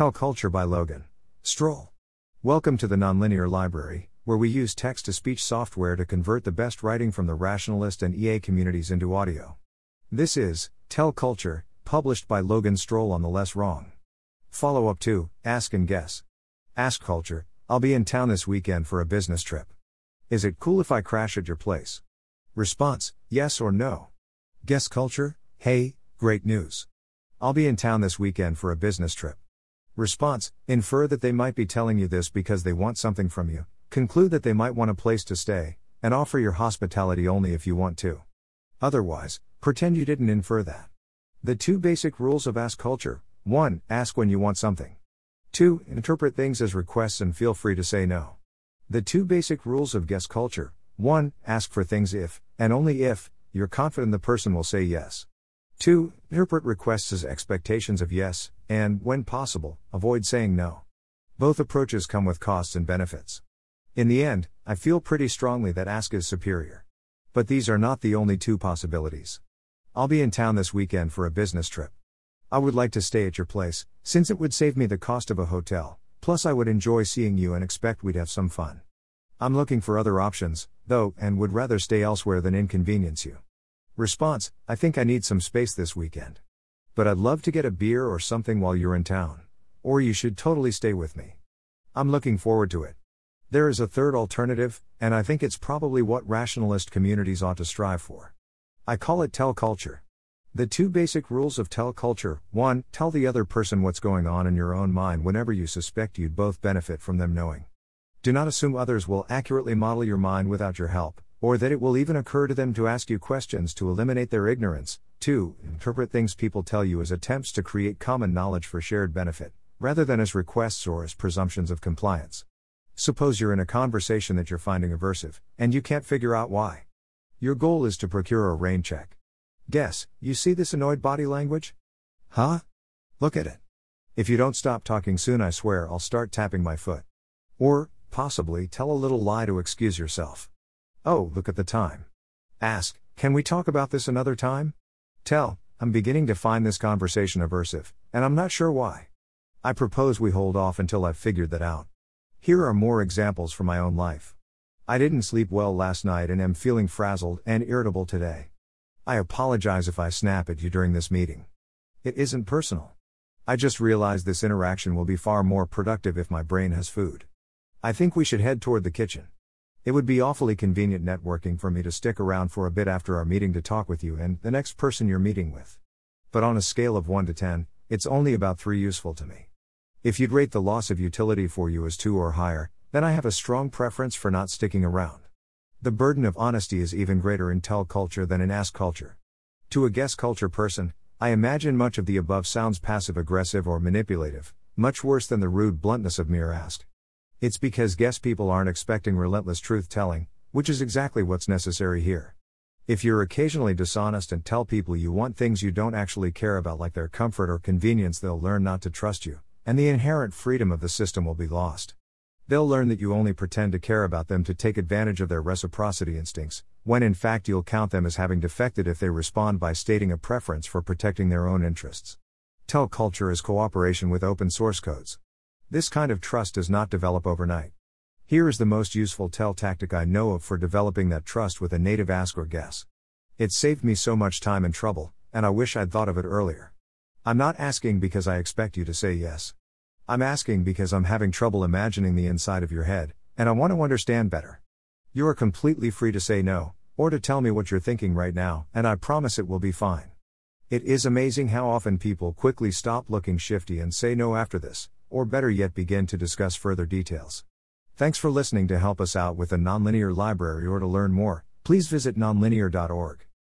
Tell Culture by Logan. Strohl. Welcome to the Nonlinear Library, where we use text to speech software to convert the best writing from the rationalist and EA communities into audio. This is Tell Culture, published by Logan Strohl on the Less Wrong. Follow up to Ask and Guess. Ask Culture, I'll be in town this weekend for a business trip. Is it cool if I crash at your place? Response Yes or no. Guess Culture, Hey, great news. I'll be in town this weekend for a business trip. Response Infer that they might be telling you this because they want something from you, conclude that they might want a place to stay, and offer your hospitality only if you want to. Otherwise, pretend you didn't infer that. The two basic rules of Ask Culture 1. Ask when you want something. 2. Interpret things as requests and feel free to say no. The two basic rules of Guess Culture 1. Ask for things if, and only if, you're confident the person will say yes. 2. Interpret requests as expectations of yes, and, when possible, avoid saying no. Both approaches come with costs and benefits. In the end, I feel pretty strongly that ask is superior. But these are not the only two possibilities. I'll be in town this weekend for a business trip. I would like to stay at your place, since it would save me the cost of a hotel, plus, I would enjoy seeing you and expect we'd have some fun. I'm looking for other options, though, and would rather stay elsewhere than inconvenience you. Response I think I need some space this weekend. But I'd love to get a beer or something while you're in town. Or you should totally stay with me. I'm looking forward to it. There is a third alternative, and I think it's probably what rationalist communities ought to strive for. I call it tell culture. The two basic rules of tell culture 1. Tell the other person what's going on in your own mind whenever you suspect you'd both benefit from them knowing. Do not assume others will accurately model your mind without your help or that it will even occur to them to ask you questions to eliminate their ignorance. 2. Interpret things people tell you as attempts to create common knowledge for shared benefit, rather than as requests or as presumptions of compliance. Suppose you're in a conversation that you're finding aversive, and you can't figure out why. Your goal is to procure a rain check. Guess, you see this annoyed body language? Huh? Look at it. If you don't stop talking soon, I swear I'll start tapping my foot. Or, possibly, tell a little lie to excuse yourself. Oh, look at the time. Ask, can we talk about this another time? Tell, I'm beginning to find this conversation aversive, and I'm not sure why. I propose we hold off until I've figured that out. Here are more examples from my own life. I didn't sleep well last night and am feeling frazzled and irritable today. I apologize if I snap at you during this meeting. It isn't personal. I just realized this interaction will be far more productive if my brain has food. I think we should head toward the kitchen. It would be awfully convenient networking for me to stick around for a bit after our meeting to talk with you and the next person you're meeting with. But on a scale of 1 to 10, it's only about 3 useful to me. If you'd rate the loss of utility for you as 2 or higher, then I have a strong preference for not sticking around. The burden of honesty is even greater in tell culture than in ask culture. To a guess culture person, I imagine much of the above sounds passive aggressive or manipulative, much worse than the rude bluntness of mere ask. It's because guess people aren't expecting relentless truth telling, which is exactly what's necessary here. If you're occasionally dishonest and tell people you want things you don't actually care about, like their comfort or convenience, they'll learn not to trust you, and the inherent freedom of the system will be lost. They'll learn that you only pretend to care about them to take advantage of their reciprocity instincts, when in fact you'll count them as having defected if they respond by stating a preference for protecting their own interests. Tell culture is cooperation with open source codes. This kind of trust does not develop overnight. Here is the most useful tell tactic I know of for developing that trust with a native ask or guess. It saved me so much time and trouble, and I wish I'd thought of it earlier. I'm not asking because I expect you to say yes. I'm asking because I'm having trouble imagining the inside of your head, and I want to understand better. You are completely free to say no, or to tell me what you're thinking right now, and I promise it will be fine. It is amazing how often people quickly stop looking shifty and say no after this, or better yet, begin to discuss further details. Thanks for listening. To help us out with the Nonlinear Library or to learn more, please visit nonlinear.org.